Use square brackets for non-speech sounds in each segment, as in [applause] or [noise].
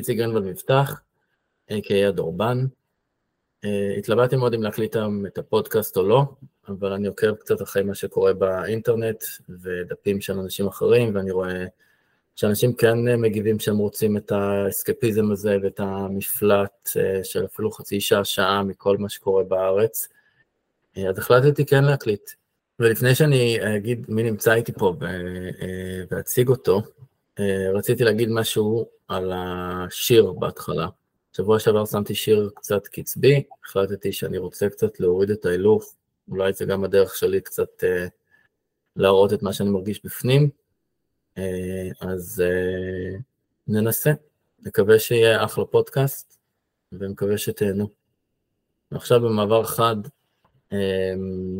איציק גרינבלד מבטח, a.k.a הדורבן. Uh, התלבטתי מאוד אם להקליט את הפודקאסט או לא, אבל אני עוקב קצת אחרי מה שקורה באינטרנט ודפים של אנשים אחרים, ואני רואה שאנשים כן מגיבים שהם רוצים את האסקפיזם הזה ואת המפלט uh, של אפילו חצי שעה, שעה מכל מה שקורה בארץ. Uh, אז החלטתי כן להקליט. ולפני שאני אגיד מי נמצא איתי פה ואציג אותו, אה, רציתי להגיד משהו על השיר בהתחלה. שבוע שעבר שמתי שיר קצת קצבי, החלטתי שאני רוצה קצת להוריד את ההילוך, אולי זה גם הדרך שלי קצת uh, להראות את מה שאני מרגיש בפנים, uh, אז uh, ננסה, נקווה שיהיה אחלה פודקאסט, ומקווה שתהנו. ועכשיו במעבר חד, uh,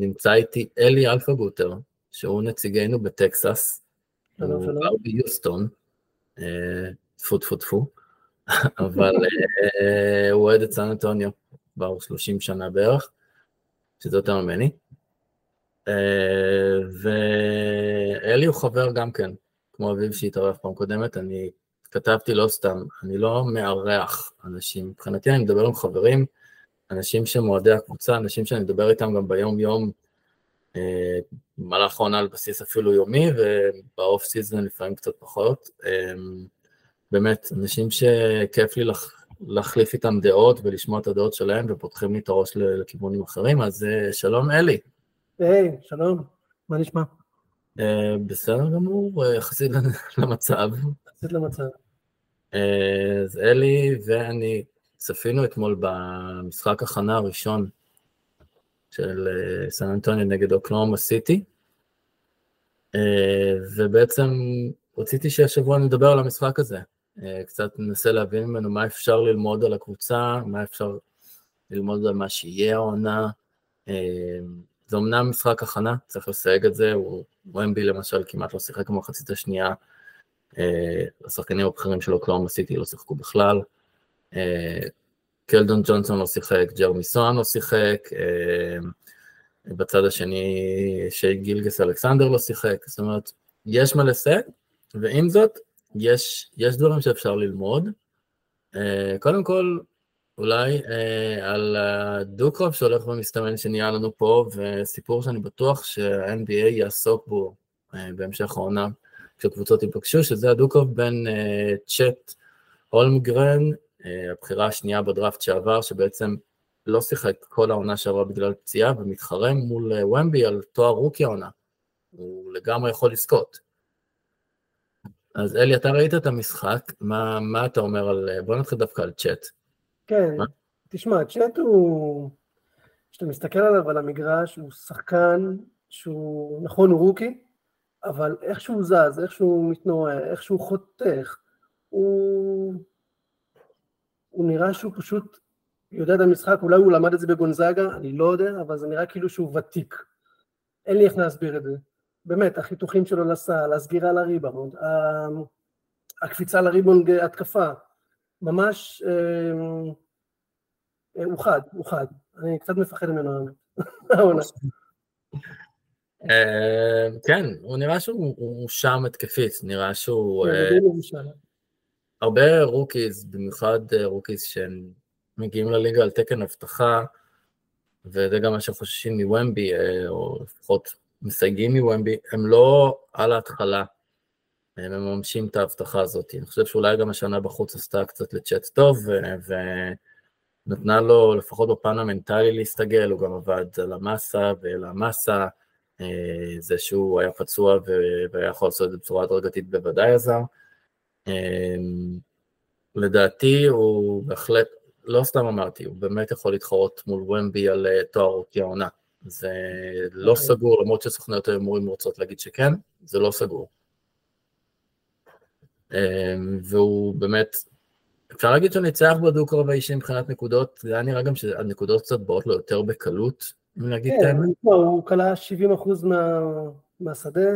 נמצא איתי אלי אלפנגוטר, שהוא נציגנו בטקסס, שלום, שלום. הוא גר ביוסטון, אה, טפו טפו טפו, [laughs] אבל אה, הוא אוהד את סן אנטוניו כבר 30 שנה בערך, שזה יותר ממני. אה, ואלי הוא חבר גם כן, כמו אביב שהתערב פעם קודמת, אני כתבתי לא סתם, אני לא מארח אנשים, מבחינתי אני מדבר עם חברים, אנשים שהם אוהדי הקבוצה, אנשים שאני מדבר איתם גם ביום-יום, במהלך העונה על בסיס אפילו יומי, ובאוף off season לפעמים קצת פחות. אמ, באמת, אנשים שכיף לי לח... להחליף איתם דעות ולשמוע את הדעות שלהם ופותחים לי את הראש לכיוונים אחרים, אז אה, שלום אלי. היי, hey, שלום, מה נשמע? Uh, בסדר גמור, אה, יחסית למצב. יחסית למצב. Uh, אז אלי ואני צפינו אתמול במשחק הכנה הראשון של אה, סן אנטוניו נגד אוקלאומה סיטי, אה, ובעצם רציתי שהשבוע נדבר על המשחק הזה, קצת ננסה להבין ממנו מה אפשר ללמוד על הקבוצה, מה אפשר ללמוד על מה שיהיה העונה. זה אמנם משחק הכנה, צריך לסייג את זה, הוא ומבי למשל כמעט לא שיחק במחצית השנייה, השחקנים הבכירים של אוקלאומה סיטי לא שיחקו בכלל. קלדון ג'ונסון לא שיחק, ג'רמי סואן לא שיחק, אה, בצד השני שי גילגס אלכסנדר לא שיחק, זאת אומרת, יש מה לסייג, ועם זאת, יש, יש דברים שאפשר ללמוד. אה, קודם כל, אולי אה, על הדו-קרב שהולך ומסתמן שנהיה לנו פה, וסיפור שאני בטוח שה-NBA יעסוק בו בהמשך העונה, כשקבוצות ייפגשו, שזה הדו-קרב בין צ'אט הולמגרן אה, הבחירה השנייה בדראפט שעבר, שבעצם לא שיחק כל העונה שעברה בגלל פציעה, ומתחרה מול ומבי על תואר רוקי העונה. הוא לגמרי יכול לזכות. אז אלי, אתה ראית את המשחק, מה, מה אתה אומר על... בוא נתחיל דווקא על צ'אט. כן, מה? תשמע, צ'אט הוא... כשאתה מסתכל עליו על המגרש, הוא שחקן שהוא, נכון, הוא רוקי, אבל איך שהוא זז, איך שהוא מתנועע, איך שהוא חותך, הוא הוא נראה שהוא פשוט יודע את המשחק, אולי הוא למד את זה בגונזאגה, אני לא יודע, אבל זה נראה כאילו שהוא ותיק. אין לי איך להסביר את זה. באמת, החיתוכים שלו לסל, הסגירה לריבאונד, הקפיצה לריבאונד התקפה, ממש אה, אה, הוא חד, הוא חד. אני קצת מפחד ממנו העונה. אה, כן, הוא נראה שהוא שם התקפית, נראה שהוא... כן, הרבה rookies, במיוחד אה, rookies שהם מגיעים לליגה על תקן אבטחה, וזה גם מה שחוששים מוומבי, אה, או לפחות מסייגים מוומבי, הם לא על ההתחלה, הם מממשים את ההבטחה הזאת. אני חושב שאולי גם השנה בחוץ עשתה קצת לצ'אט טוב, ונתנה לו לפחות בפן המנטלי להסתגל, הוא גם עבד על המסה ועל המסה, אה, זה שהוא היה פצוע והיה יכול לעשות את זה בצורה הדרגתית בוודאי עזר. אמ, לדעתי הוא בהחלט, לא סתם אמרתי, הוא באמת יכול להתחרות מול ומבי על אה, תואר רוקי העונה. זה לא. אוקיי. סגור, למרות שסוכניות ההימורים רוצות להגיד שכן, זה לא סגור. אמ, והוא באמת, אפשר להגיד שהוא ניצח בדו-קרב האישי מבחינת נקודות, זה היה נראה גם שהנקודות קצת באות לו יותר בקלות, אם נגיד את האמת. כן, הוא קלע 70% מה, מהשדה,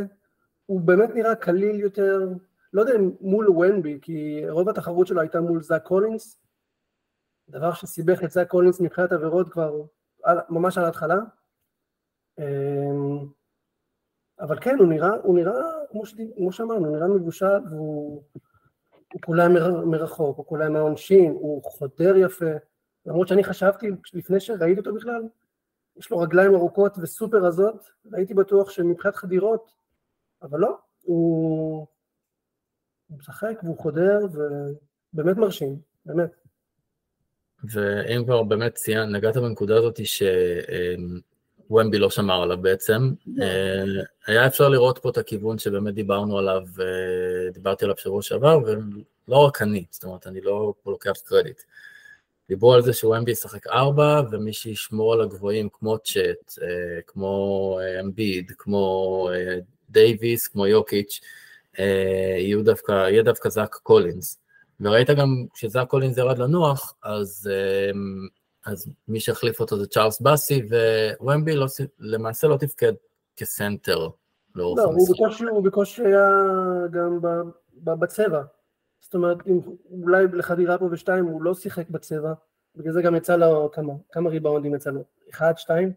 הוא באמת נראה קליל יותר, לא יודע אם מול וומבי, כי רוב התחרות שלו הייתה מול זאק קולינס, דבר שסיבך את זאק קולינס מבחינת עבירות כבר ממש על ההתחלה. אמ, אבל כן, הוא נראה, הוא נראה כמו, ש... כמו שאמרנו, הוא נראה מבושל והוא הוא כולם מרחוק, הוא כולם מהעונשין, הוא חודר יפה, למרות שאני חשבתי לפני שראיתי אותו בכלל, יש לו רגליים ארוכות וסופר רזות, והייתי בטוח שמבחינת חדירות, אבל לא, הוא, משחק והוא חודר ובאמת מרשים, באמת. ואם כבר באמת ציינת, נגעת בנקודה הזאת שוומבי לא שמר עליו בעצם, לא. אה, היה אפשר לראות פה את הכיוון שבאמת דיברנו עליו, אה, דיברתי עליו שבוע שעבר, ולא רק אני, זאת אומרת, אני לא לוקח קרדיט. דיברו על זה שוומבי ישחק ארבע, ומי שישמור על הגבוהים כמו צ'אט, אה, כמו אמביד, כמו דייוויס, כמו יוקיץ', יהיו דווקא, יהיה דווקא זאק קולינס. וראית גם כשזאק קולינס ירד לנוח, אז, אז מי שהחליף אותו זה צ'ארלס באסי, ווומבי לא, למעשה לא תפקד כסנטר לאורך לא, המשחק. לא, הוא בקושי היה גם בצבע. זאת אומרת, אולי לחדירה פה ושתיים הוא לא שיחק בצבע, בגלל זה גם יצא לו כמה, כמה ריבאונדים יצא לו? אחד, שתיים,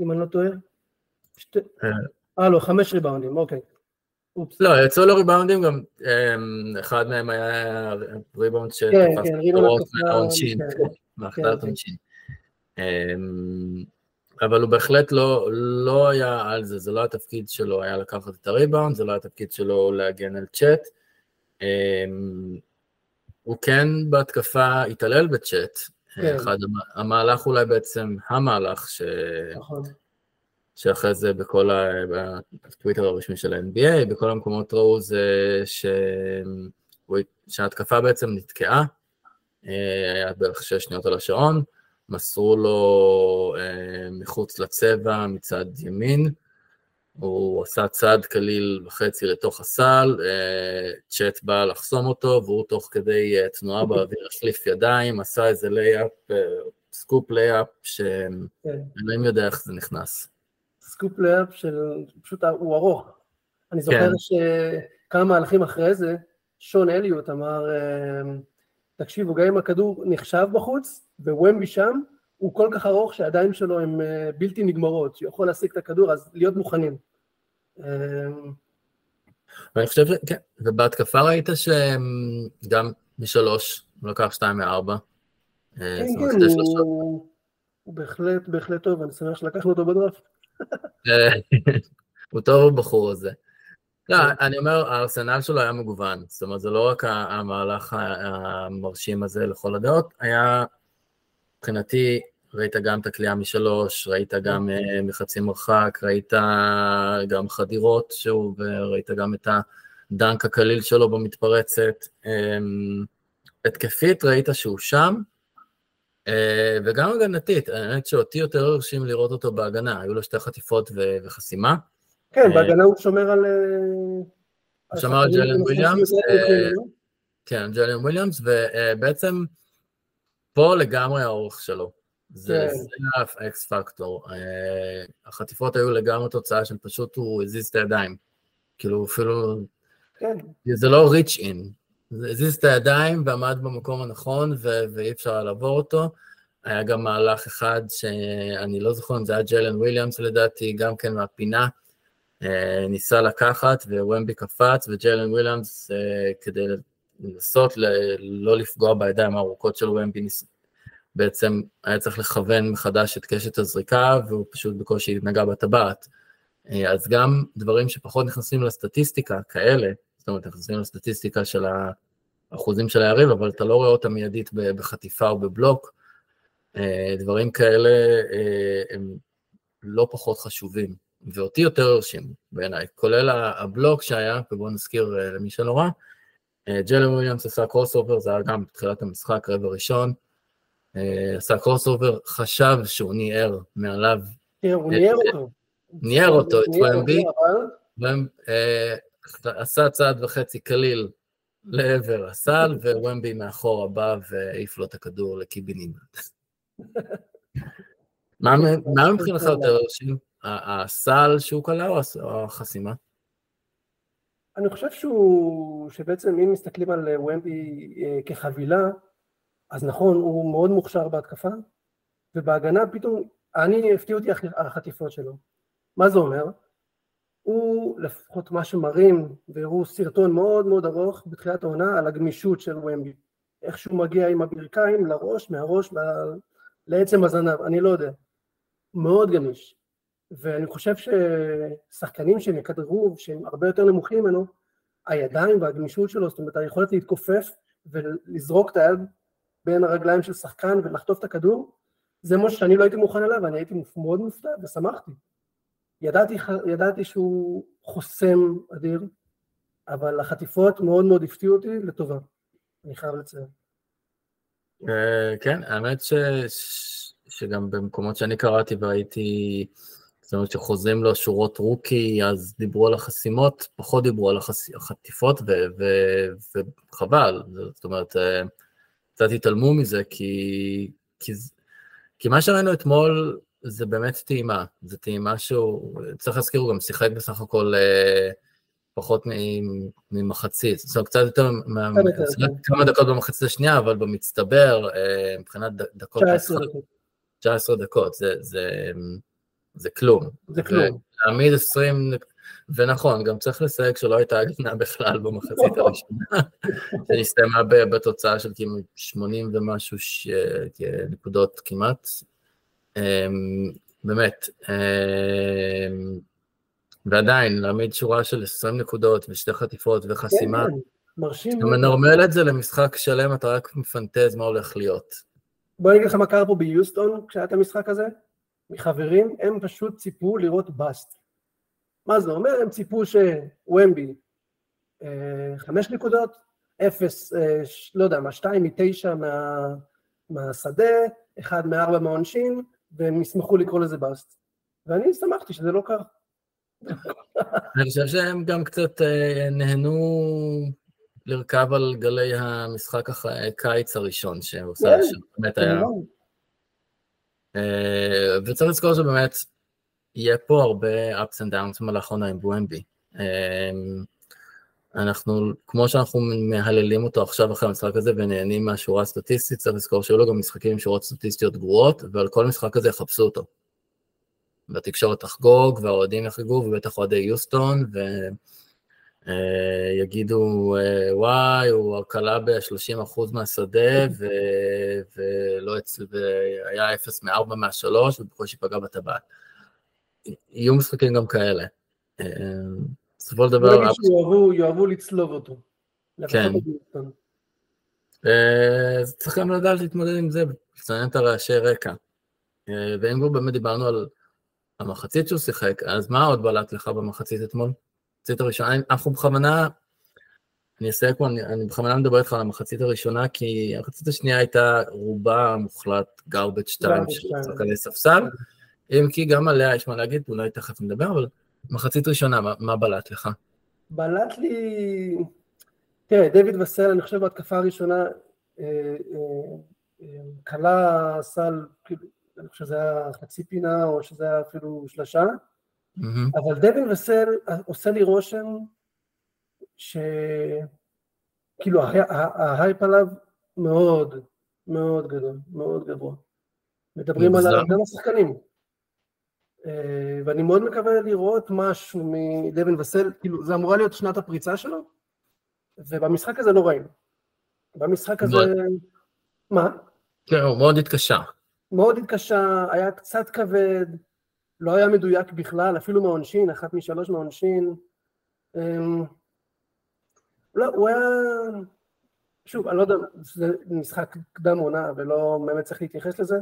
אם אני לא טועה? אה, אה לא, חמש ריבאונדים, אוקיי. לא, יצאו לו ריבאונדים גם, אמ, אחד מהם היה ריבאונד שתפס כן, כן, את העונשין, מהחלטת עונשין. אמ, אבל הוא בהחלט לא, לא היה על זה, זה לא התפקיד שלו היה לקחת את הריבאונד, זה לא התפקיד שלו להגן על צ'אט. אמ, הוא כן בהתקפה התעלל בצ'אט. כן. אחד המהלך אולי בעצם המהלך ש... נכון. שאחרי זה בכל הטוויטר הרשמי של ה-NBA, בכל המקומות ראו זה ש... שההתקפה בעצם נתקעה, היה בערך שש שניות על השעון, מסרו לו אה, מחוץ לצבע מצד ימין, הוא עשה צעד קליל וחצי לתוך הסל, אה, צ'אט בא לחסום אותו, והוא תוך כדי תנועה באוויר החליף ידיים, עשה איזה לייאפ, scoop layup, שאלוהים יודע איך זה נכנס. scoop layup של, פשוט הוא ארוך. אני זוכר כן. שכמה מהלכים אחרי זה, שון אליוט אמר, אמ, תקשיבו, גם אם הכדור נחשב בחוץ, וומבי שם, הוא כל כך ארוך שהידיים שלו הן אה, בלתי נגמרות, שהוא יכול להשיג את הכדור, אז להיות מוכנים. אמ, ואני חושב, כן, ובהתקפה ראית שגם משלוש, הוא לקח שתיים מארבע. אה, כן, כן, הוא בהחלט, בהחלט טוב, אני שמח שלקחנו אותו בדראפט. [laughs] הוא טוב הבחור הזה. לא, אני אומר, הארסנל שלו היה מגוון, זאת אומרת, זה לא רק המהלך המרשים הזה לכל הדעות, היה, מבחינתי, ראית גם את הכלייה משלוש, ראית גם אה, מחצי מרחק, ראית גם חדירות שהוא, וראית גם את ה dunk הקליל שלו במתפרצת. אמ, התקפית ראית שהוא שם, אה, וגם הגנתית, האמת שאותי יותר הרשים לראות אותו בהגנה, היו לו שתי חטיפות וחסימה. כן, אה, בהגנה הוא שומר על... הוא שומר על ג'לן וויליאמס, כן, ג'לן וויליאמס, ובעצם פה לגמרי האורך שלו. זה כן. ה X factor. אה, החטיפות היו לגמרי תוצאה של פשוט הוא הזיז את הידיים. כאילו אפילו... כן. זה לא ריץ' אין, הזיז את הידיים ועמד במקום הנכון ואי אפשר היה לעבור אותו. היה גם מהלך אחד שאני לא זוכר אם זה היה ג'לן וויליאמס לדעתי, גם כן מהפינה, אה, ניסה לקחת ווומבי קפץ וג'לן וויליאמס אה, כדי לנסות לא לפגוע בידיים הארוכות של וומבי בעצם היה צריך לכוון מחדש את קשת הזריקה והוא פשוט בקושי נגע בטבעת. אה, אז גם דברים שפחות נכנסים לסטטיסטיקה, כאלה, זאת אומרת, נכנסים לסטטיסטיקה של האחוזים של היריב, אבל אתה לא רואה אותם מיידית בחטיפה או בבלוק. אה, דברים כאלה אה, הם לא פחות חשובים, ואותי יותר הרשים בעיניי, כולל הבלוק שהיה, ובואו נזכיר אה, למי שלא ראה, ג'לן וויליאמס עשה crossover, זה היה גם בתחילת המשחק, רבע ראשון, עשה crossover, חשב שהוא ניער מעליו. כן, הוא ניער אותו. ניער אותו, את ומבי, עשה צעד וחצי קליל לעבר הסל, ווומבי מאחורה בא והעיף לו את הכדור לקיבינימט. [laughs] מה מבחינתך יותר הרשים? הסל שהוא כלה או החסימה? אני חושב שהוא, שבעצם אם מסתכלים על ומבי אה, כחבילה, אז נכון, הוא מאוד מוכשר בהתקפה, ובהגנה פתאום, אני, הפתיע אותי החטיפות שלו. מה זה אומר? הוא לפחות מה שמראים, והראו סרטון מאוד מאוד ארוך בתחילת העונה על הגמישות של ומבי. איך שהוא מגיע עם הברכיים לראש, מהראש לעצם הזנב, אני לא יודע. מאוד גמיש. ואני חושב ששחקנים שהם יכדרו, שהם הרבה יותר נמוכים ממנו, הידיים והגמישות שלו, זאת אומרת היכולת להתכופף ולזרוק את היד בין הרגליים של שחקן ולחטוף את הכדור, זה משהו שאני לא הייתי מוכן אליו, ואני הייתי מאוד מופתע ושמחתי. ידעתי, ידעתי שהוא חוסם אדיר, אבל החטיפות מאוד מאוד הפתיעו אותי לטובה, אני חייב לציין. אה, כן, האמת. שגם במקומות שאני קראתי והייתי, זאת אומרת שחוזרים לו שורות רוקי, אז דיברו על החסימות, פחות דיברו על החטיפות, ו... ו... וחבל, זאת אומרת, אה, קצת התעלמו מזה, כי... כי... כי מה שראינו אתמול זה באמת טעימה, זה טעימה שהוא, צריך להזכיר, הוא גם שיחק בסך הכל אה, פחות ממחצית, זאת אומרת קצת יותר, כמה דקות במחצית השנייה, אבל במצטבר, אה, מבחינת דקות, 19 דקות, 19 דקות, זה, זה, זה כלום. זה כלום. להעמיד 20, ונכון, גם צריך לסייג שלא הייתה הגנה [laughs] בכלל במחצית הראשונה, שהסתיימה בתוצאה של כאילו 80 ומשהו נקודות כמעט, אמ, באמת, אמ, ועדיין, להעמיד שורה של 20 נקודות ושתי חטיפות וחסימה, כן, מרשים. אתה מנרמל את זה למשחק שלם, אתה רק מפנטז מה הולך להיות. בוא נגיד לך מה קרה פה ביוסטון כשהיה את המשחק הזה, מחברים, הם פשוט ציפו לראות באסט. מה זה אומר? הם ציפו שוומבי אה, חמש נקודות, אפס, אה, לא יודע מה, שתיים מתשע מה, מהשדה, אחד מארבע מהעונשין, והם ישמחו לקרוא לזה באסט. ואני שמחתי שזה לא קרה. אני חושב שהם גם קצת אה, נהנו לרכב על גלי המשחק הקיץ הראשון שהם עושה, כן, שבאמת היה... אה, וצריך לזכור שבאמת יהיה פה הרבה ups and downs במהלך העונה עם בואמבי. אה, אנחנו, כמו שאנחנו מהללים אותו עכשיו אחרי המשחק הזה ונהנים מהשורה הסטטיסטית, צריך לזכור שהיו לו גם משחקים עם שורות סטטיסטיות גרועות, ועל כל משחק הזה יחפשו אותו. והתקשורת תחגוג, והאוהדים יחגגו, ובטח אוהדי יוסטון, ויגידו, אה, וואי, הוא קלה ב-30% מהשדה, ו... ולא אצל... והיה 0 מ-4 מה-3, ובקושי פגע בטבעת. יהיו משחקים גם כאלה. אה, בסופו של דבר... נגיד שיאהבו לצלוב אותו. כן. אה, צריך גם לדעת להתמודד עם זה, לציין את הרעשי רקע. אה, ואם כבר באמת דיברנו על המחצית שהוא שיחק, אז מה עוד בלט לך במחצית אתמול? המחצית הראשונה, אנחנו בכוונה, אני אעשה כמו, אני, אני בכוונה מדבר איתך על המחצית הראשונה, כי המחצית השנייה הייתה רובה מוחלט garbage 2 של שחקני ספסל, אם כי גם עליה יש מה להגיד, אולי תכף נדבר, אבל מחצית ראשונה, מה, מה בלט לך? בלט לי... תראה, דיוויד וסל, אני חושב בהתקפה הראשונה, אה, אה, כלה סל, כאילו, אני חושב שזה היה חצי פינה, או שזה היה אפילו שלושה, mm-hmm. אבל דווין וסל עושה לי רושם שכאילו ההייפ עליו מאוד מאוד גדול, מאוד גבוה. מדברים על גם השחקנים. אה, ואני מאוד מקווה לראות משהו מדבן וסל, כאילו, זה אמורה להיות שנת הפריצה שלו, ובמשחק הזה לא ראינו. במשחק הזה... מה? כן, הוא מאוד התקשה. מאוד התקשה, היה קצת כבד, לא היה מדויק בכלל, אפילו מהעונשין, אחת משלוש מהעונשין. אמ, לא, הוא היה... שוב, אני לא יודע, זה משחק קדם עונה ולא באמת צריך להתייחס לזה,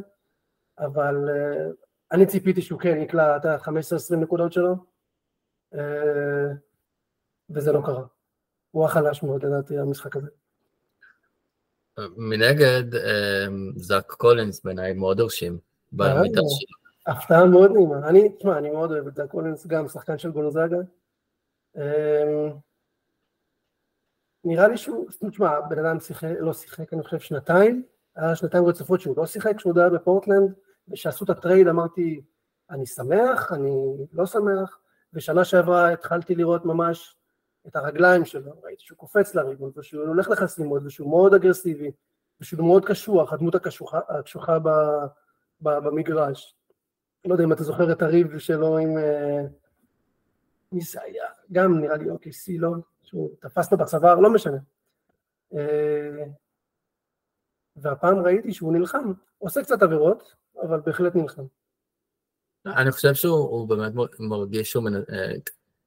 אבל אה, אני ציפיתי שהוא כן יקלע את ה-15-20 נקודות שלו, אה, וזה לא קרה. הוא החלש מאוד לדעתי המשחק הזה. מנגד, אה, זאק קולינס בעיניי מאוד הרשים שלו. הפתעה מאוד נעימה. אני, תשמע, אני מאוד אוהב את זאק קולינס, גם שחקן של גונזאגה. אה, נראה לי שהוא, תשמע, בן אדם לא שיחק, אני חושב, שנתיים, היה שנתיים רצופות שהוא לא שיחק, כשהוא היה בפורטלנד, וכשעשו את ה trade אמרתי, אני שמח, אני לא שמח, ושנה שעברה התחלתי לראות ממש את הרגליים שלו, ראיתי שהוא קופץ לריבאונד, ושהוא הולך לחסימות, ושהוא מאוד אגרסיבי, ושהוא מאוד קשוח, הדמות הקשוחה, הקשוחה ב, ב, במגרש. לא יודע אם אתה זוכר את הריב שלו עם, אה, מי זה היה? גם נראה לי אוקיי, סילון, שהוא תפס לו בצוואר, לא משנה. אה, והפעם ראיתי שהוא נלחם, עושה קצת עבירות, אבל בהחלט נלחם. אני חושב שהוא באמת מרגיש שהוא, אה,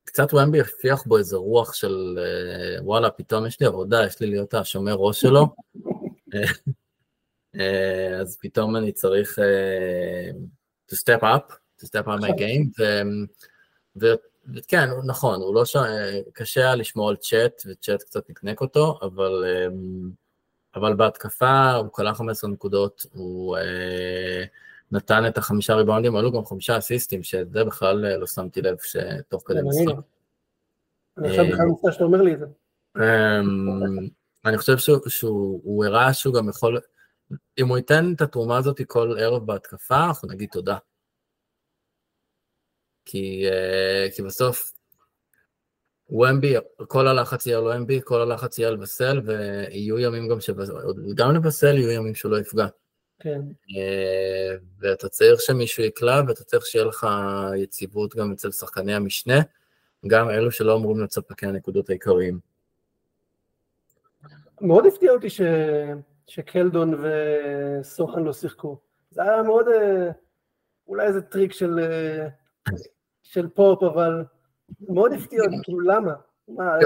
קצת ומבי הפיח בו איזה רוח של וואלה, פתאום יש לי עבודה, יש לי להיות השומר ראש שלו, [laughs] אז פתאום אני צריך to step up, to step up my game, וכן, נכון, הוא לא ש... קשה לשמור על צ'אט, וצ'אט קצת נקנק אותו, אבל, אמ, אבל בהתקפה הוא קלע 15 נקודות, הוא אה, נתן את החמישה ריבאונדים, עלו גם חמישה אסיסטים, שזה בכלל אה, לא שמתי לב שתוך כדי משחק. אני עכשיו בכלל מופתע שאתה אומר לי את זה. אמ, אני חושב שהוא הראה שהוא גם יכול, אם הוא ייתן את התרומה הזאת כל ערב בהתקפה, אנחנו נגיד תודה. כי, uh, כי בסוף ומבי, כל הלחץ יהיה על ומבי, כל הלחץ יהיה על וסל, ויהיו ימים גם שגם לבסל יהיו ימים שהוא לא יפגע. כן. Uh, ואתה צריך שמישהו יקלע, ואתה צריך שיהיה לך יציבות גם אצל שחקני המשנה, גם אלו שלא אמורים להיות ספקי הנקודות העיקריים. מאוד הפתיע אותי ש... שקלדון וסוכן לא שיחקו. זה היה מאוד, אה, אולי איזה טריק של של פופ, אבל מאוד הפתיע אותי, כאילו למה? מה,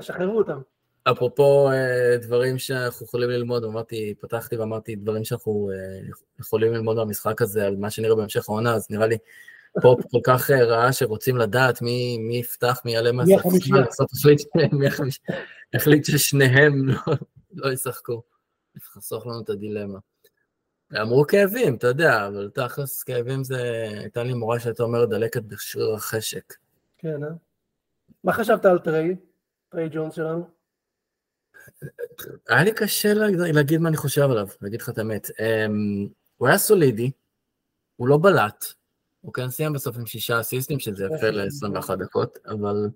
שחררו אותם. אפרופו אה, דברים שאנחנו יכולים ללמוד, אמרתי, פתחתי ואמרתי דברים שאנחנו אה, יכולים ללמוד במשחק הזה על מה שנראה בהמשך העונה, אז נראה לי פופ כל כך אה, רעה שרוצים לדעת מי, מי יפתח, מי יעלה מהספסל, בסוף החליט ששניהם לא, לא ישחקו, לחסוך לנו את הדילמה. אמרו כאבים, אתה יודע, אבל תכלס כאבים זה... הייתה לי מורה שהייתה אומרת דלקת בשריר החשק. כן, אה? מה חשבת על טריי? טריי ג'ונס שלנו? היה לי קשה להגיד מה אני חושב עליו, להגיד לך את האמת. אמ, הוא היה סולידי, הוא לא בלט, הוא כן סיים בסוף עם שישה אסיסטים, שזה יפה ל-21 דקות, אבל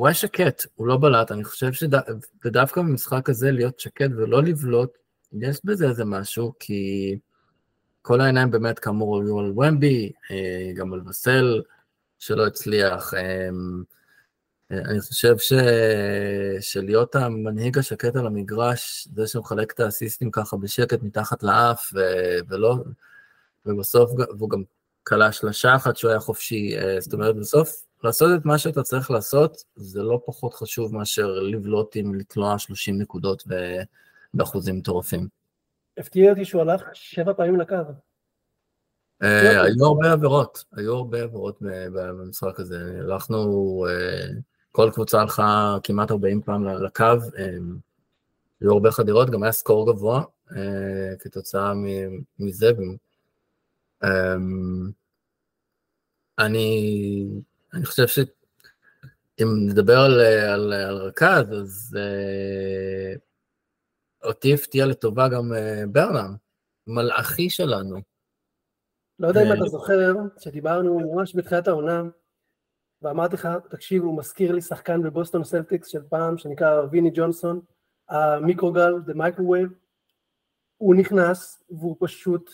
הוא היה שקט, הוא לא בלט, אני חושב שדווקא במשחק הזה להיות שקט ולא לבלוט, יש בזה איזה משהו, כי כל העיניים באמת כאמור היו על ומבי, אה, גם על וסל שלא הצליח. אה, אני חושב ש... שלהיות המנהיג השקט על המגרש, זה שמחלק את האסיסטים ככה בשקט מתחת לאף, ו... ולא... ובסוף, והוא גם כלה שלושה אחת שהוא היה חופשי, אה, זאת אומרת, בסוף, לעשות את מה שאתה צריך לעשות, זה לא פחות חשוב מאשר לבלוט עם לקלוע 30 נקודות. באחוזים מטורפים. הפתיע אותי שהוא הלך שבע פעמים לקו. אה, היו הרבה עבירות, היו הרבה עבירות במשחק הזה. הלכנו, אה, כל קבוצה הלכה כמעט 40 פעם לקו, אה, היו הרבה חדירות, גם היה סקור גבוה כתוצאה מזה. אני, אני חושב שאם נדבר על, על, על רכז, אז אותי הפתיע לטובה גם אה, ברנם, מלאכי שלנו. לא יודע אם אתה זוכר, שדיברנו ממש בתחילת העונה, ואמרתי לך, תקשיב, הוא מזכיר לי שחקן בבוסטון סלטיקס של פעם, שנקרא ויני ג'ונסון, המיקרוגל, The Microwave, הוא נכנס, והוא פשוט,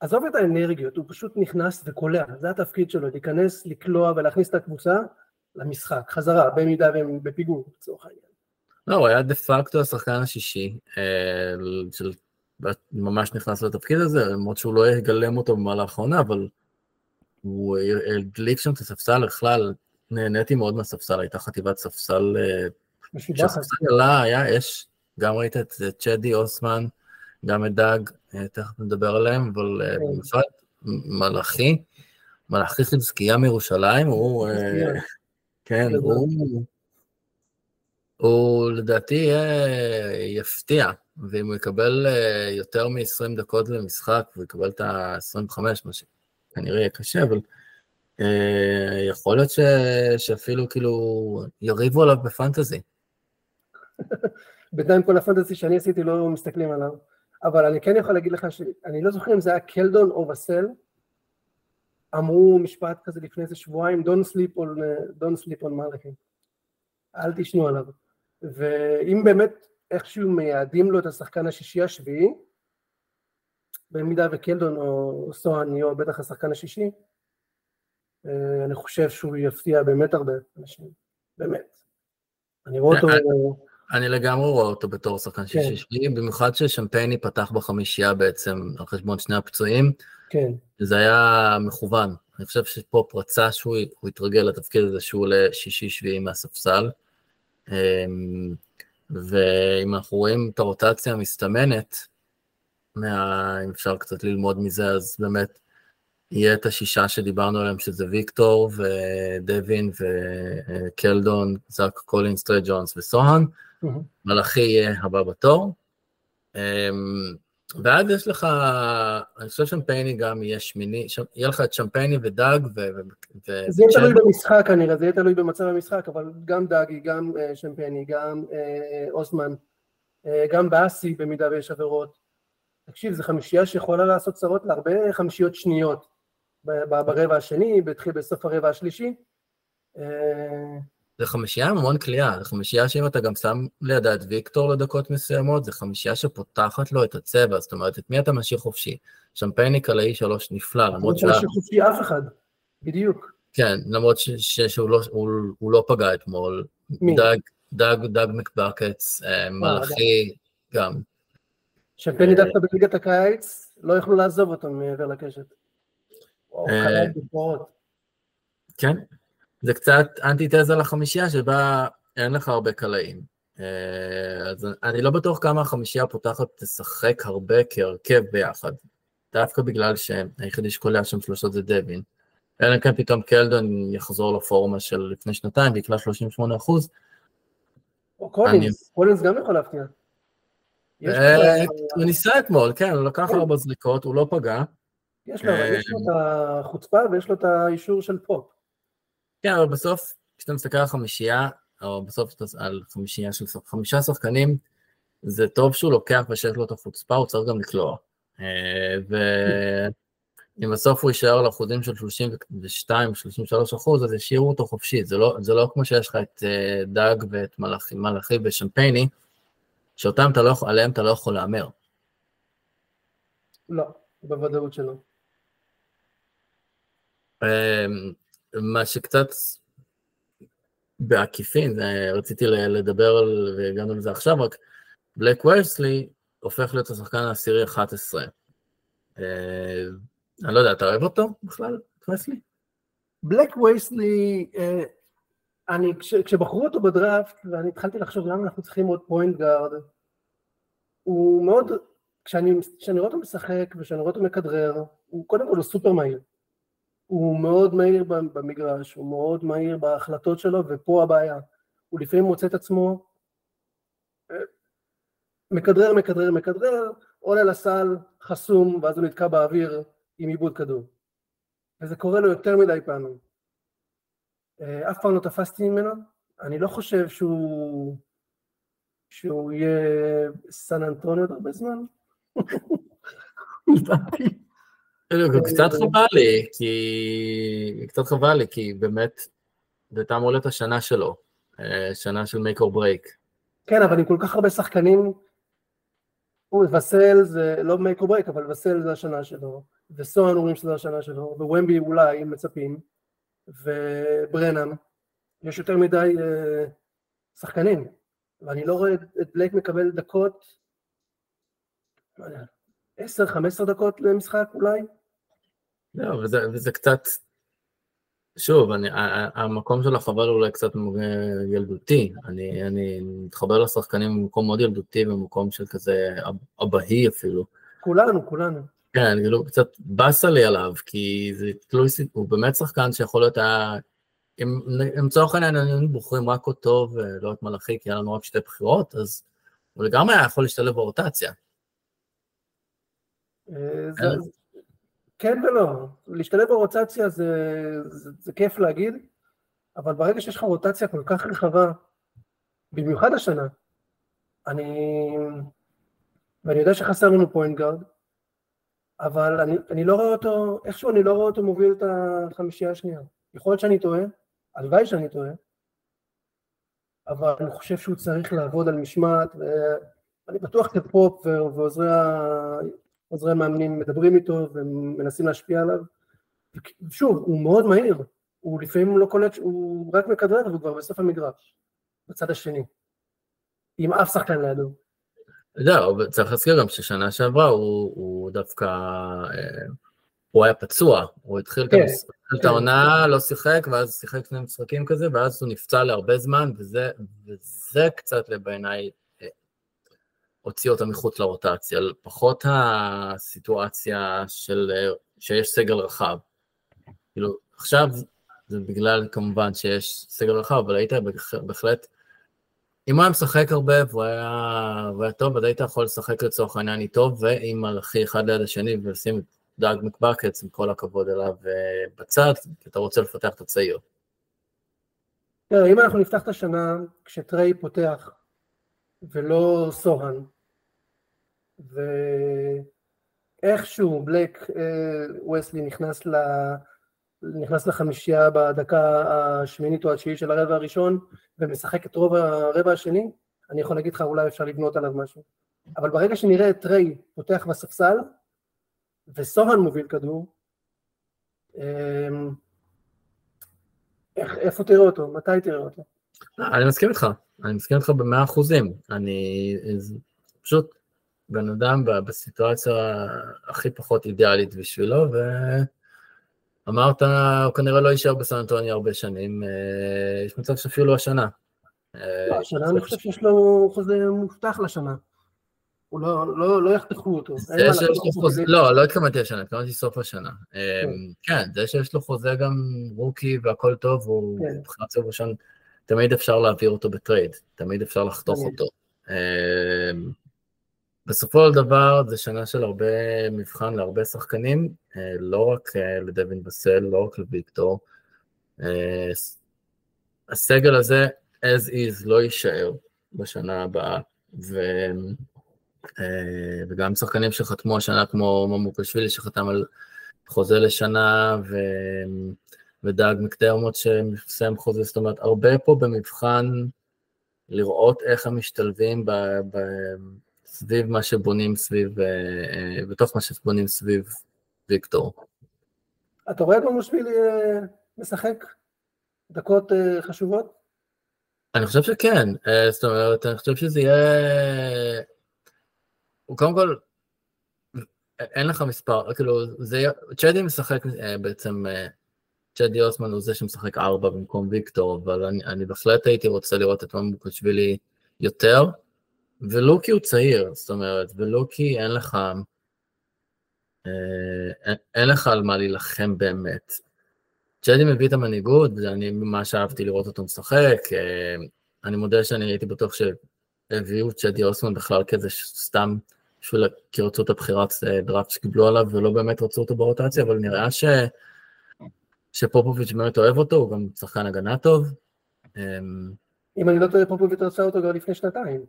עזוב את האנרגיות, הוא פשוט נכנס וקולע, זה התפקיד שלו, להיכנס, לקלוע ולהכניס את הקבוצה למשחק, חזרה, במידה והם בפיגור, לצורך העניין. לא, הוא היה דה פקטו השחקן השישי, אה, של ממש נכנס לתפקיד הזה, למרות שהוא לא יגלם אותו במהלך העונה, אבל הוא הדליק שם את הספסל, בכלל נהניתי מאוד מהספסל, הייתה חטיבת ספסל, אה, כשהספסל עלה, היה אש, גם ראית את צ'די אוסמן, גם את דאג, אה, תכף נדבר עליהם, אבל כן. במיוחד מלאכי, מלאכי חזקיה מירושלים, הוא, כן, הוא... הוא לדעתי יפתיע, ואם הוא יקבל אה, יותר מ-20 דקות למשחק, והוא יקבל את ה-25, מה שכנראה יהיה קשה, אבל אה, יכול להיות ש... שאפילו כאילו יריבו עליו בפנטזי. בינתיים כל הפנטזי שאני עשיתי לא מסתכלים עליו, אבל אני כן יכול להגיד לך שאני לא זוכר אם זה היה קלדון או וסל, אמרו משפט כזה לפני איזה שבועיים, Don't sleep on, don't sleep on מלאכים. אל תשנו עליו. ואם באמת איכשהו מייעדים לו את השחקן השישי השביעי, במידה וקלדון או סוהן יהיו בטח השחקן השישי, אה, אני חושב שהוא יפתיע באמת הרבה אנשים, באמת. אני רואה אותו... אני לגמרי רואה אותו בתור שחקן כן. שישי, במיוחד ששמפני פתח בחמישייה בעצם על חשבון שני הפצועים. כן. זה היה מכוון. אני חושב שפה פרצה שהוא התרגל לתפקיד הזה שהוא עולה שישי-שביעי מהספסל. אמ, ואם אנחנו רואים את הרוטציה המסתמנת, מה, אם אפשר קצת ללמוד מזה, אז באמת יהיה את השישה שדיברנו עליהם, שזה ויקטור ודווין וקלדון, זאק קולינס, טרי ג'ונס וסוהן. מלאכי יהיה הבא בתור. אמ, ואז יש לך, אני חושב שמפייני גם יהיה שמיני, יהיה לך את שמפייני ודג ו... זה יהיה תלוי במשחק כנראה, זה יהיה תלוי במצב המשחק, אבל גם דגי, גם אה, שמפייני, גם אה, אוסמן, אה, גם באסי במידה ויש עבירות. תקשיב, זו חמישייה שיכולה לעשות צרות להרבה חמישיות שניות ברבע השני, בסוף הרבע השלישי. זה חמישייה עם המון כליאה, זה חמישייה שאם אתה גם שם לידה את ויקטור לדקות מסוימות, זה חמישייה שפותחת לו את הצבע, זאת אומרת, את מי אתה משאיר חופשי? שמפייני קלעי שלוש נפלא, למרות שהוא... אתה משאיר חופשי אף אחד, בדיוק. כן, למרות שהוא לא, הוא, הוא לא פגע אתמול. מי? דג, דג, דג מקבקץ, אה, אה, מלאכי, גם. שמפייני אה, דווקא בליגת הקיץ, לא יכלו לעזוב אותו מעבר לקשת. כן, זה קצת אנטיתזה לחמישייה שבה אין לך הרבה קלעים. אה, אז אני לא בטוח כמה החמישייה הפותחת תשחק הרבה כהרכב ביחד. דווקא בגלל שהיחידי שקולע שם שלושות זה דווין. אלא אם כן פתאום קלדון יחזור לפורמה של לפני שנתיים ויקלע 38 אחוז. או קולינס, קולינס גם יכול להפתיע. אה, הוא ניסה אתמול, כן, הוא לקח. ארבע זריקות, הוא לא פגע. יש לו, אבל יש לו את החוצפה ויש לו את האישור של פופ. כן, אבל בסוף, כשאתה מסתכל על חמישייה, או בסוף על חמישייה של חמישה שחקנים, זה טוב שהוא לוקח ושיש לו את החוצפה, הוא צריך גם לקלוע. אה, ואם בסוף הוא יישאר על אחוזים של 32-33 אחוז, אז ישאירו אותו חופשי. זה לא, זה לא כמו שיש לך את אה, דג ואת מלאכי, מלאכי ושמפייני, שאותם אתה לא, עליהם אתה לא יכול להמר. לא, בוודאות שלא. אה, מה שקצת בעקיפין, רציתי לדבר על, והגענו לזה עכשיו, רק בלייק ווסלי הופך להיות השחקן העשירי 11. אה, אני לא יודע, אתה אוהב אותו בכלל, וויסלי? בלק וויסלי, אה, אני, כש, כשבחרו אותו בדראפט, ואני התחלתי לחשוב למה אנחנו צריכים עוד point guard, הוא מאוד, כשאני, כשאני רואה אותו משחק וכשאני רואה אותו מכדרר, הוא קודם כל הוא סופר מהיר. הוא מאוד מהיר במגרש, הוא מאוד מהיר בהחלטות שלו, ופה הבעיה. הוא לפעמים מוצא את עצמו אה, מכדרר, מכדרר, מכדרר, עולה לסל, חסום, ואז הוא נתקע באוויר עם עיבוד כדור. וזה קורה לו יותר מדי פעמים. אה, אף פעם לא תפסתי ממנו, אני לא חושב שהוא, שהוא יהיה סן אנטוניו עוד הרבה זמן. [laughs] קצת חבל לי, כי... קצת חבל לי, כי באמת, זה הייתה אמור להיות השנה שלו, אה, שנה של make or break. כן, אבל עם כל כך הרבה שחקנים, וסל זה לא make or break, אבל וסל זה השנה שלו, וסואן אומרים שזה השנה שלו, ווומבי אולי, אם מצפים, וברנם, יש יותר מדי uh, שחקנים, ואני לא רואה את בלייק מקבל דקות, לא יודע, 10-15 דקות למשחק אולי? לא, וזה, וזה קצת, שוב, אני, המקום של החבל אולי קצת ילדותי, אני, אני מתחבר לשחקנים במקום מאוד ילדותי, במקום של כזה אבהי אפילו. כולנו, כולנו. כן, כאילו קצת באסה לי עליו, כי זה תלוי, הוא באמת שחקן שיכול להיות היה, אם לצורך העניין היינו בוחרים רק אותו ולא את מלאכי, כי היה לנו רק שתי בחירות, אז הוא לגמרי היה יכול להשתלב ברוטציה. כן ולא, להשתלב ברוטציה זה, זה, זה כיף להגיד, אבל ברגע שיש לך רוטציה כל כך רחבה, במיוחד השנה, אני, ואני יודע שחסר לנו point guard, אבל אני, אני לא רואה אותו, איכשהו אני לא רואה אותו מוביל את החמישייה השנייה. יכול להיות שאני טועה, הלוואי שאני טועה, אבל אני חושב שהוא צריך לעבוד על משמעת, ואני בטוח שפופ ועוזרי עוזרי המאמנים מדברים איתו ומנסים להשפיע עליו. שוב, הוא מאוד מהיר, הוא לפעמים לא קולט, הוא רק מכדרר והוא כבר בסוף המגרש, בצד השני, עם אף שחקן לידו. זהו, צריך להזכיר גם ששנה שעברה הוא, הוא דווקא, אה, הוא היה פצוע, הוא התחיל כן, כן. את העונה, לא שיחק, ואז שיחק שני משחקים כזה, ואז הוא נפצע להרבה זמן, וזה, וזה קצת בעיניי הוציא אותה מחוץ לרוטציה, פחות הסיטואציה של, שיש סגל רחב. כאילו, עכשיו זה בגלל כמובן שיש סגל רחב, אבל היית בהחלט אם הוא היה משחק הרבה והוא היה, והוא היה טוב, אז היית יכול לשחק לצורך העניין איתו ועם מלאכי אחד ליד השני ולשים את דאג מקבקץ, עם כל הכבוד אליו בצד, כי אתה רוצה לפתח את הצעיר. תראה, אם אנחנו נפתח את השנה כשטריי פותח ולא סוהן, ואיכשהו בלק אה, וסלי נכנס ל... נכנס לחמישייה בדקה השמינית או התשיעית של הרבע הראשון ומשחק את רוב הרבע השני, אני יכול להגיד לך אולי אפשר לבנות עליו משהו. אבל ברגע שנראה את ריי פותח בספסל וסוהן מוביל כדור, איך, איפה תראה אותו? מתי תראה אותו? אני מסכים איתך, אני מסכים איתך במאה אחוזים. אני פשוט בן אדם בסיטואציה הכי פחות אידיאלית בשבילו, ו... אמרת, הוא כנראה לא יישאר בסן אנטוני הרבה שנים, אה, יש מצב שאפילו השנה. אה, לא, השנה אני חושב שיש לו חוזה מובטח לשנה. הוא לא, לא, לא יחתכו אותו. לא, לא התכוונתי השנה, התכוונתי סוף השנה. אה, כן. כן, זה שיש לו חוזה גם רוקי והכל טוב, הוא כן. מבחינת סוף ראשון, תמיד אפשר להעביר אותו בטרייד, תמיד אפשר לחתוך אותו. בסופו של דבר זה שנה של הרבה מבחן להרבה שחקנים, אה, לא רק אה, לדווין וסל, לא רק לוויקטור. אה, הסגל הזה, as is, לא יישאר בשנה הבאה, ו... וגם שחקנים שחתמו השנה, כמו ממוקלשווילי שחתם על חוזה לשנה, ו... ודאג מקדרמוט שמסיים חוזה, זאת אומרת, הרבה פה במבחן לראות איך הם משתלבים ב... ב... סביב מה שבונים סביב, אה, אה, בתוך מה שבונים סביב ויקטור. אתה רואה את ממושווילי אה, משחק דקות חשובות? אני חושב שכן, זאת אומרת, אני חושב שזה יהיה... הוא קודם כל, אין לך מספר, כאילו, זה צ'די משחק בעצם, צ'די אוסמן הוא זה שמשחק ארבע במקום ויקטור, אבל אני, אני בהחלט הייתי רוצה לראות את ממוקשווילי יותר. ולוקי הוא צעיר, זאת אומרת, ולוקי אין לך, אה, אין, אין לך על מה להילחם באמת. צ'די מביא את המנהיגות, ואני ממש אהבתי לראות אותו משחק. אה, אני מודה שאני הייתי בטוח שהביאו צ'די אוסמן בכלל כזה סתם בשביל כי רצו את הבחירת אה, דראפט שקיבלו עליו, ולא באמת רצו אותו ברוטציה, אבל נראה ש... שפופוביץ' באמת אוהב אותו, הוא גם שחקן הגנה טוב. אם אני לא טועה, פופוביץ' רצה אותו גם לפני שנתיים.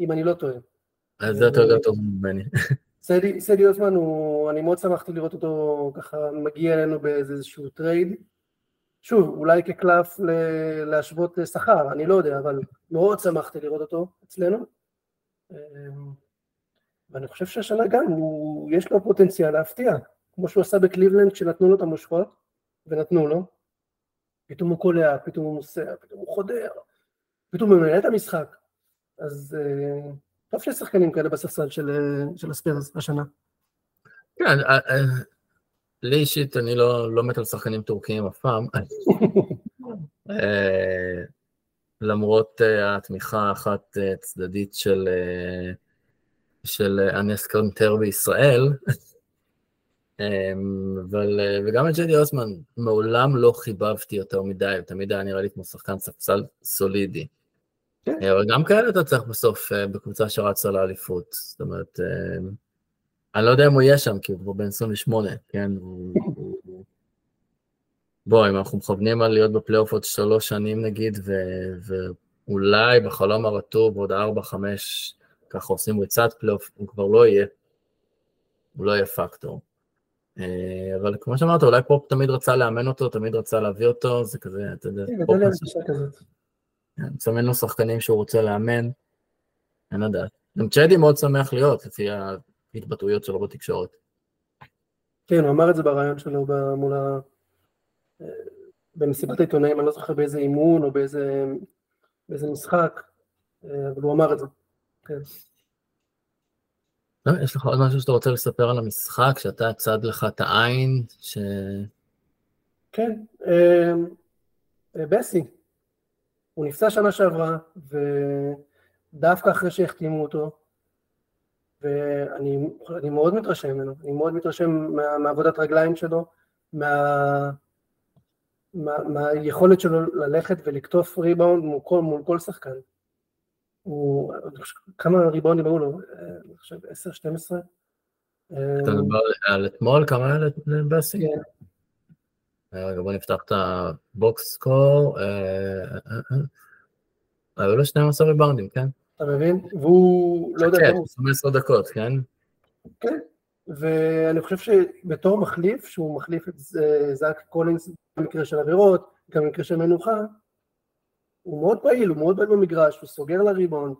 אם אני לא טועה. אז זה אתה יותר טוב ממני. [laughs] צ'די אוסמן, אני מאוד שמחתי לראות אותו ככה מגיע אלינו באיזשהו טרייד. שוב, אולי כקלף להשוות שכר, אני לא יודע, אבל מאוד שמחתי לראות אותו אצלנו. אמ, ואני חושב שהשנה גם, הוא, יש לו פוטנציאל להפתיע, כמו שהוא עשה בקליבלנד כשנתנו לו את המושכות, ונתנו לו. פתאום הוא קולע, פתאום הוא נוסע, פתאום הוא חודר, פתאום הוא מנהל את המשחק. אז אה, טוב שיש שחקנים כאלה בספסל של, אה, של הספיירס השנה. כן, אה, לי אישית אני לא, לא מת על שחקנים טורקיים אף פעם. [laughs] למרות התמיכה האחת צדדית של, של אנס קרנטר בישראל, [laughs] אבל, וגם את ג'די אוסמן, מעולם לא חיבבתי יותר מדי, תמיד היה נראה לי כמו שחקן ספסל סולידי. כן. אה, אבל גם כאלה אתה צריך בסוף אה, בקבוצה שרצה לאליפות, זאת אומרת, אה, אני לא יודע אם הוא יהיה שם, כי הוא כבר בן 28, כן? בוא, אם אנחנו מכוונים על להיות בפלייאוף עוד שלוש שנים נגיד, ואולי בחלום הרטוב עוד ארבע, חמש, ככה עושים ריצת פלייאוף, הוא כבר לא יהיה, הוא לא יהיה פקטור. אבל כמו שאמרת, אולי פופ תמיד רצה לאמן אותו, תמיד רצה להביא אותו, זה כזה, אתה יודע, כן, פופ מסמן לו שחקנים שהוא רוצה לאמן, אין לדעת. גם צ'די מאוד שמח להיות, לפי ההתבטאויות שלו בתקשורת. כן, הוא אמר את זה ברעיון שלו מול במסיבת העיתונאים, אני לא זוכר באיזה אימון או באיזה, באיזה משחק, אבל הוא אמר את זה, כן. לא, יש לך עוד משהו שאתה רוצה לספר על המשחק, שאתה צד לך את העין, ש... כן, אה, אה, בסי, הוא נפצע שנה שעברה, ודווקא אחרי שהחתימו אותו, ואני מאוד מתרשם ממנו, אני מאוד מתרשם מה, מעבודת רגליים שלו, מה, מה, מהיכולת שלו ללכת ולקטוף ריבאונד מול כל, מול כל שחקן. הוא, כמה ריבאונדים היו לו? אני חושב 10-12? אתה מדבר על אתמול? כמה היה לבאסי? כן. רגע, בוא נפתח את הבוקס סקור. היו לו 12 ריבאונדים, כן? אתה מבין? והוא לא יודע... כן, 15 דקות, כן? כן, ואני חושב שבתור מחליף, שהוא מחליף את זאק קולינס במקרה של עבירות, גם במקרה של מנוחה, הוא מאוד פעיל, הוא מאוד פעיל במגרש, הוא סוגר לריבאונד,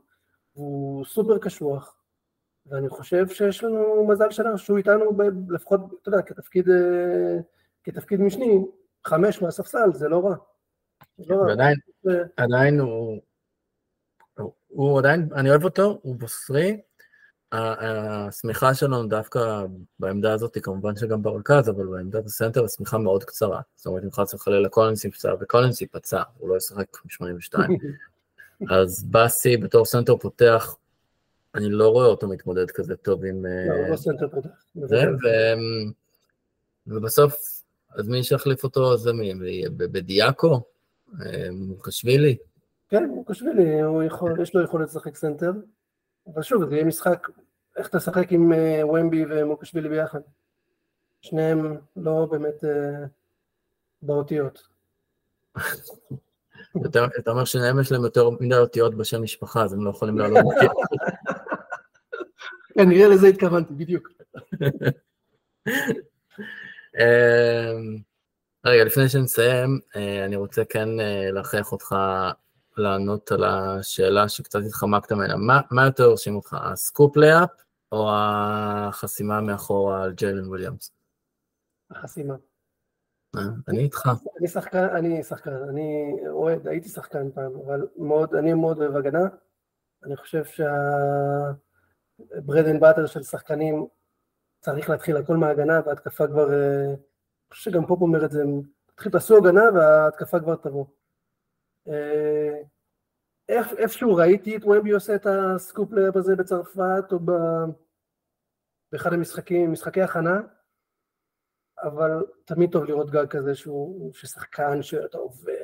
הוא סופר קשוח, ואני חושב שיש לנו מזל שלנו שהוא איתנו לפחות, אתה יודע, כתפקיד, אה, כתפקיד משני, חמש מהספסל, זה לא רע. לא ועדיין, עדיין הוא, הוא עדיין, אני אוהב אותו, הוא בוסרי. השמיכה שלנו דווקא בעמדה הזאת, כמובן שגם ברכז, אבל בעמדת הסנטר השמיכה מאוד קצרה. זאת אומרת, אם חס וחלילה קולינס יפצע, וקולינס ייפצע, הוא לא ישחק ב-82. [laughs] אז באסי בתור סנטר פותח, אני לא רואה אותו מתמודד כזה טוב עם... לא, הוא לא סנטר פותח. זה. ובסוף, אז מי שיחליף אותו זה מי? בדיאקו? מוקשווילי? כן, מוקשווילי, יכול, יש לו יכולת לשחק סנטר, אבל שוב, זה יהיה משחק, איך תשחק עם אה, ומבי וממוקלשווילי ביחד? שניהם לא באמת אה, באותיות. [laughs] אתה, אתה אומר שניהם יש להם יותר מדי אותיות בשם משפחה, אז הם לא יכולים לעלות אותיות. כן, נראה לזה התכוונתי, בדיוק. [laughs] אמ, רגע, לפני שנסיים, אה, אני רוצה כן להכריח אותך לענות על השאלה שקצת התחמקת ממנה. מה, מה יותר הרשים אותך, הסקופ לאפ או החסימה מאחורה על ג'יילן וויליאמס? החסימה. אה, אני איתך. אני שחקן, אני שחקן, אני אוהד, הייתי שחקן פעם, אבל מאוד, אני מאוד אוהב הגנה. אני חושב שה bread and butter של שחקנים צריך להתחיל הכל מהגנה, וההתקפה כבר, אה, אני חושב שגם פופ אומר את זה, תתחיל תעשו הגנה וההתקפה כבר תבוא. אה, איפשהו ראיתי את ומבי עושה את ה scoop lob הזה בצרפת או באחד המשחקים, משחקי הכנה, אבל תמיד טוב לראות גג כזה שהוא שחקן שאתה עובר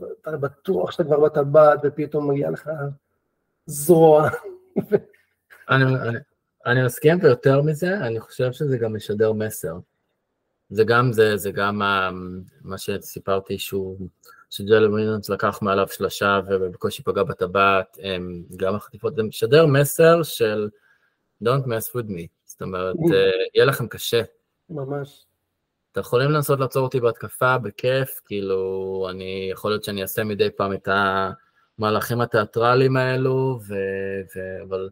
ואתה בטוח שאתה כבר בטבעת ופתאום מגיע לך זרוע. אני, אני, אני מסכים ויותר מזה, אני חושב שזה גם משדר מסר. זה גם זה, זה גם מה, מה שסיפרתי שהוא שג'לן ווילינס לקח מעליו שלושה ובקושי פגע בטבעת, גם החטיפות, זה משדר מסר של Don't mess with me, זאת אומרת, אה, יהיה לכם קשה. ממש. אתם יכולים לנסות לעצור אותי בהתקפה, בכיף, כאילו, אני, יכול להיות שאני אעשה מדי פעם את המהלכים התיאטרליים האלו, ו, ו, אבל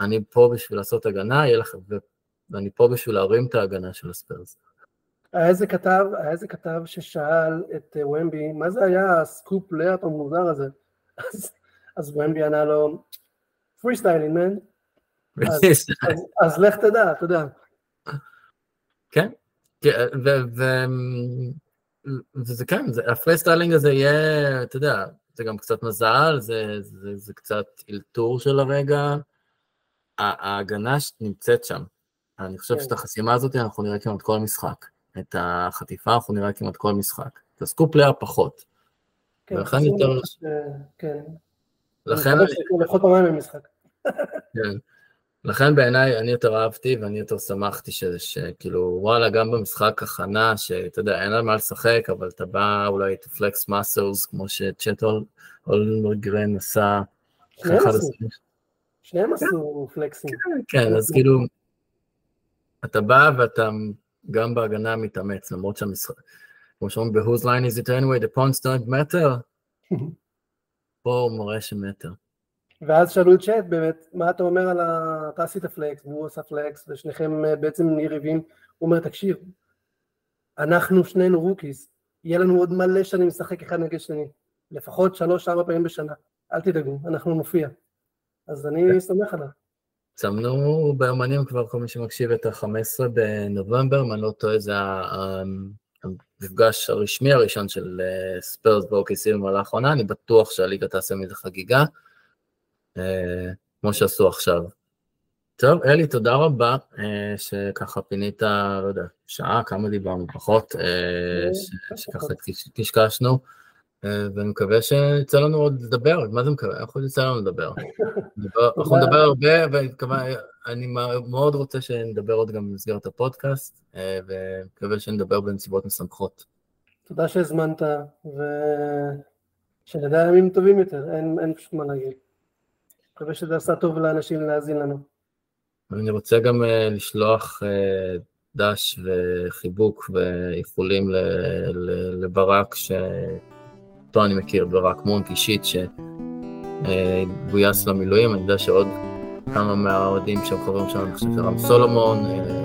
אני פה בשביל לעשות הגנה, יהיה לכם, ואני פה בשביל להרים את ההגנה של הספרס. היה איזה כתב, היה איזה כתב ששאל את אה, ומבי, מה זה היה ה scoop lob המוזר הזה? אז, אז ומבי ענה לו, freestyling man. אז, אז, אז לך תדע, אתה יודע. כן, וזה כן, ה freestyling הזה יהיה, אתה יודע, זה גם קצת מזל, זה, זה, זה קצת אלתור של הרגע. ההגנה נמצאת שם. אני חושב כן. שאת החסימה הזאת אנחנו נראה כמעט כל משחק. את החטיפה אנחנו נראה כמעט כל משחק. את ה scoop player פחות. כן, ולכן יותר... כן. לכן... לפחות פעמיים במשחק. [laughs] כן. לכן בעיניי אני יותר אהבתי ואני יותר שמחתי שכאילו וואלה גם במשחק הכנה שאתה יודע אין על מה לשחק אבל אתה בא אולי to flex muscles כמו שצ'ט אולמרגרן עשה. שניהם עשו פלקסים. כן אז כאילו אתה בא ואתה גם בהגנה מתאמץ, למרות שהמשחק, כמו שאומרים ב-whose line is it anyway, the points don't matter, [laughs] פה הוא מראה ש matter. ואז שאלו את צ'ט באמת, מה אתה אומר על ה... אתה עשית flex, והוא עשה flex, ושניכם אה, בעצם יריבים, הוא אומר, תקשיב, אנחנו שנינו rookies, יהיה לנו עוד מלא שנים לשחק אחד נגד שני, לפחות שלוש-ארבע פעמים בשנה, אל תדאגו, אנחנו נופיע. אז אני סומך עליו. סמנו ביומנים כבר, כל מי שמקשיב, את ה-15 בנובמבר, אם אני לא טועה, זה המפגש הרשמי הראשון של אה, ספיירס ואוקיסי במהלך העונה, אני בטוח שהליגה תעשה מזה חגיגה, אה, כמו שעשו עכשיו. טוב, אלי, תודה רבה אה, שככה פינית, לא יודע, שעה, כמה דיברנו, פחות, שככה קשקשנו. אה, ואני מקווה שיצא לנו עוד לדבר, מה זה מקווה? איך עוד יצא לנו לדבר? [laughs] אנחנו נדבר הרבה, ואני מאוד רוצה שנדבר עוד גם במסגרת הפודקאסט, אה, ומקווה שנדבר בנסיבות משמחות. תודה שהזמנת, ושנדע ימים טובים יותר, אין, אין פשוט מה להגיד. מקווה שזה עשה טוב לאנשים להאזין לנו. אני רוצה גם uh, לשלוח uh, דש וחיבוק ואיחולים לברק, ש... אותו אני מכיר, ברק מונק אישית, שגויס למילואים, אני יודע שעוד כמה מהאוהדים שהם חברים שלנו, אני חושב שרם סולומון, אה,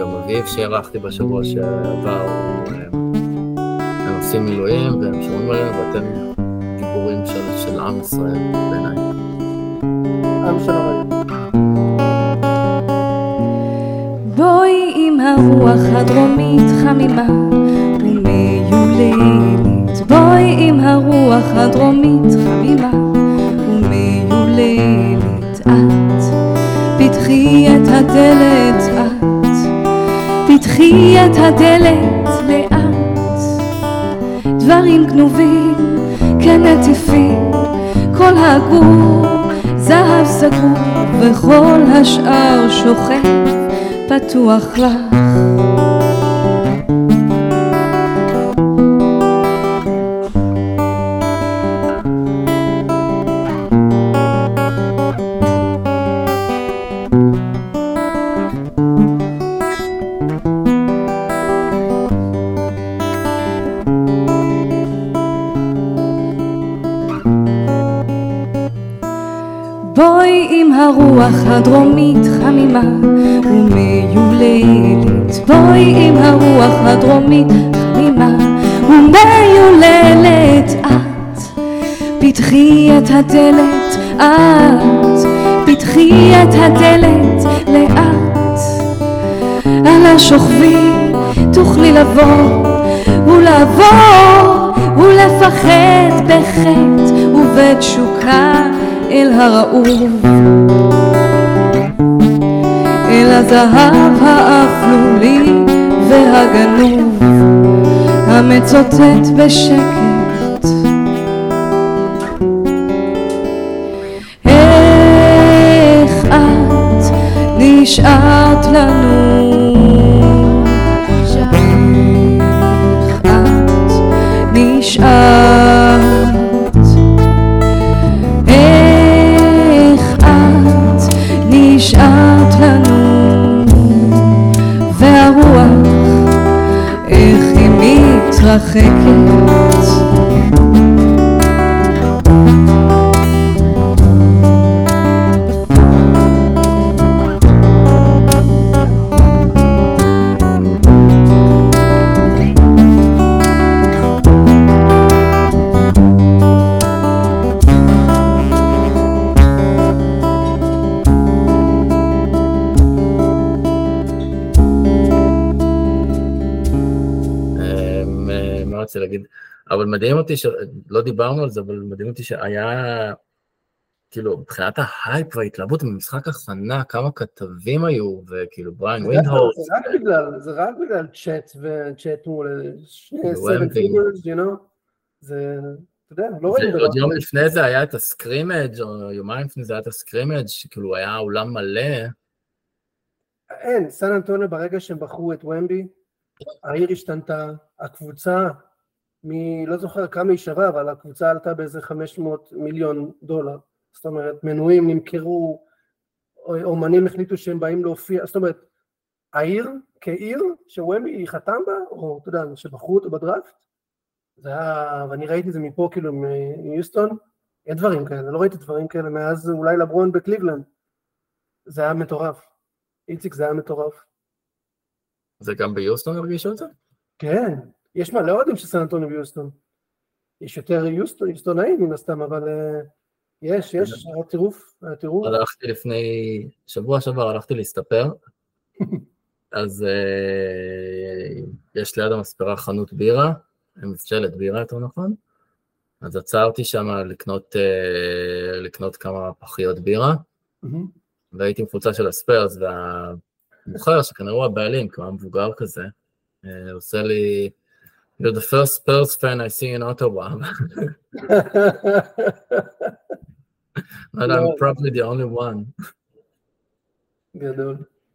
גם אביב שהערכתי בשבוע שעבר, הם עושים מילואים והם שומעים עלינו ואתם גיבורים של, של עם ישראל בעיניי. עם של הרעים. בואי עם הרוח הדרומית חמימה בואי עם הרוח הדרומית חמימה ומיוללת את פתחי את הדלת את. פתחי את הדלת לאט. דברים גנובים כנטיפים כל הגור זהב סגור וכל השאר שוכב פתוח לך הרוח הדרומית חמימה ומיוללת בואי עם הרוח הדרומית חמימה ומיוללת את. פתחי את הדלת את פתחי את הדלת לאט. על השוכבים תוכלי לבוא ולעבור ולפחד בחטא ובתשוקה אל הרעוב הזהב האפלולי והגנוב המצוטט בשקט מתרחקת מדהים אותי, שלא דיברנו על זה, אבל מדהים אותי שהיה, כאילו, מבחינת ההייפ וההתלהבות במשחק הכנה, כמה כתבים היו, וכאילו בריין ווינדהורס. זה רק בגלל, זה רק בגלל צ'ט וצ'ט מול שני seven footers, you know? זה, אתה יודע, לא רואים דבר. עוד יום לפני זה היה את ה scrimmage, או יומיים לפני זה היה את ה scrimmage, שכאילו היה אולם מלא. אין, סן אנטוניו ברגע שהם בחרו את ומבי, העיר השתנתה, הקבוצה מי לא זוכר כמה היא שווה, אבל הקבוצה עלתה באיזה 500 מיליון דולר. זאת אומרת, מנויים נמכרו, אומנים החליטו שהם באים להופיע, זאת אומרת, העיר כעיר שוומי חתם בה, או אתה יודע, שבחרו אותו בדראפט, זה היה, ואני ראיתי את זה מפה כאילו מיוסטון, אין דברים כאלה, לא ראיתי דברים כאלה מאז אולי לברון בקליבלנד. זה היה מטורף. איציק, זה היה מטורף. זה גם ביוסטון הרגישו את זה? כן, יש מלא אוהדים של סן אנטוניו ויוסטון. יש יותר יוסטונאים מן הסתם, אבל אה, יש, יש, היה טירוף, היה טירוף. הלכתי לפני, שבוע שעבר הלכתי להסתפר, [laughs] אז אה, יש ליד המספרה חנות בירה, מבשלת בירה יותר נכון, אז עצרתי שם לקנות, אה, לקנות כמה פחיות בירה. והייתי עם קבוצה של הספיירס, והמוכר, שכנראה הוא הבעלים, כי הוא היה מבוגר כזה, עושה לי, You're the first Spurs fan I see in Ottawa. [laughs] [laughs] but no. I'm probably the only one. Good.